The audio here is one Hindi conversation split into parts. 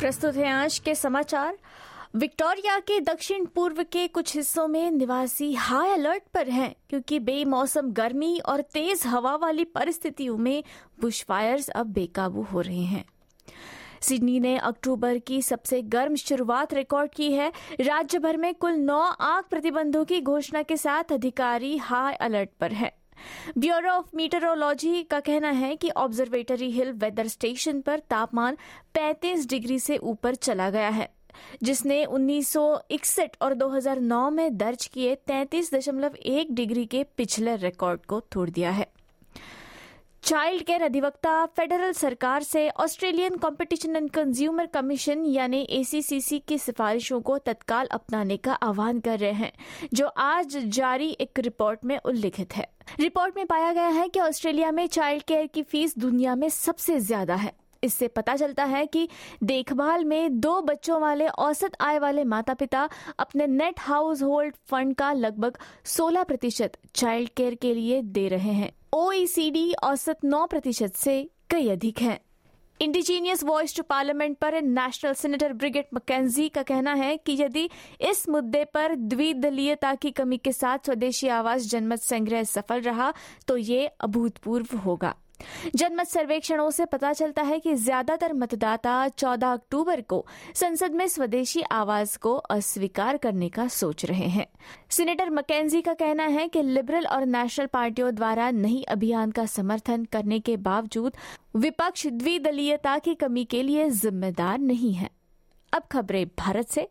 प्रस्तुत है आज के समाचार। विक्टोरिया के दक्षिण पूर्व के कुछ हिस्सों में निवासी हाई अलर्ट पर हैं, क्योंकि बेमौसम गर्मी और तेज हवा वाली परिस्थितियों में बुशफायर्स अब बेकाबू हो रहे हैं। सिडनी ने अक्टूबर की सबसे गर्म शुरुआत रिकॉर्ड की है। राज्य भर में कुल नौ आग प्रतिबंधों की घोषणा के साथ अधिकारी हाई अलर्ट पर है। ब्यूरो ऑफ़ मीटरोलॉजी का कहना है कि ऑब्जर्वेटरी हिल वेदर स्टेशन पर तापमान 35 डिग्री से ऊपर चला गया है, जिसने 1961 और 2009 में दर्ज किए 33.1 डिग्री के पिछले रिकॉर्ड को तोड़ दिया है। चाइल्ड केयर अधिवक्ता फेडरल सरकार से Australian competition and consumer commission यानी एसीसीसी की सिफारिशों को तत्काल अपनाने का आह्वान कर रहे हैं, जो आज जारी एक रिपोर्ट में उल्लिखित है। रिपोर्ट में पाया गया है कि ऑस्ट्रेलिया में चाइल्ड केयर की फ़ीस दुनिया में सबसे ज़्यादा है। इससे पता चलता है कि देखभाल में दो बच्चों वाले औसत आय वाले माता पिता अपने नेट हाउस होल्ड फंड का लगभग 16 प्रतिशत चाइल्ड केयर के लिए दे रहे हैं। ओईसीडी औसत 9 प्रतिशत से कई अधिक है। इंडिजीनियस वॉइस टू पार्लियामेंट पर नेशनल सेनेटर ब्रिगेड मकैंजी का कहना है कि यदि इस मुद्दे पर द्विदलीयता की कमी के साथ स्वदेशी आवास जनमत संग्रह सफल रहा तो ये अभूतपूर्व होगा। जनमत सर्वेक्षणों से पता चलता है कि ज़्यादातर मतदाता 14 अक्टूबर को संसद में स्वदेशी आवाज़ को अस्वीकार करने का सोच रहे हैं। सीनेटर मकेंजी का कहना है कि लिबरल और नेशनल पार्टियों द्वारा नई अभियान का समर्थन करने के बावजूद विपक्ष द्विदलीयता की कमी के लिए जिम्मेदार नहीं है। अब खबरें भारत से।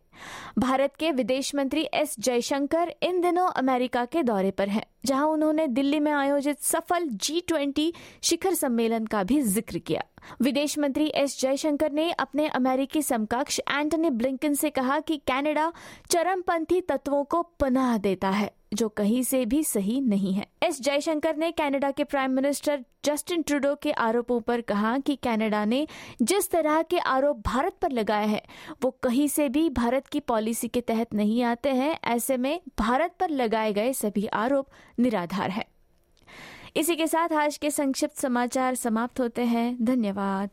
भारत के विदेश मंत्री एस जयशंकर इन दिनों अमेरिका के दौरे पर हैं, जहाँ उन्होंने दिल्ली में आयोजित सफल जी ट्वेंटी शिखर सम्मेलन का भी ज़िक्र किया। विदेश मंत्री एस जयशंकर ने अपने अमेरिकी समकक्ष एंटनी ब्लिंकन से कहा कि कनाडा चरमपंथी तत्वों को पनाह देता है, जो कहीं से भी सही नहीं है। एस जयशंकर ने कनाडा के प्राइम मिनिस्टर जस्टिन ट्रूडो के आरोपों पर कहा कि कनाडा ने जिस तरह के आरोप भारत पर लगाए हैं, वो कहीं से भी भारत की पॉलिसी के तहत नहीं आते हैं, ऐसे में भारत पर लगाए गए सभी आरोप निराधार है। इसी के साथ आज के संक्षिप्त समाचार समाप्त होते हैं। धन्यवाद।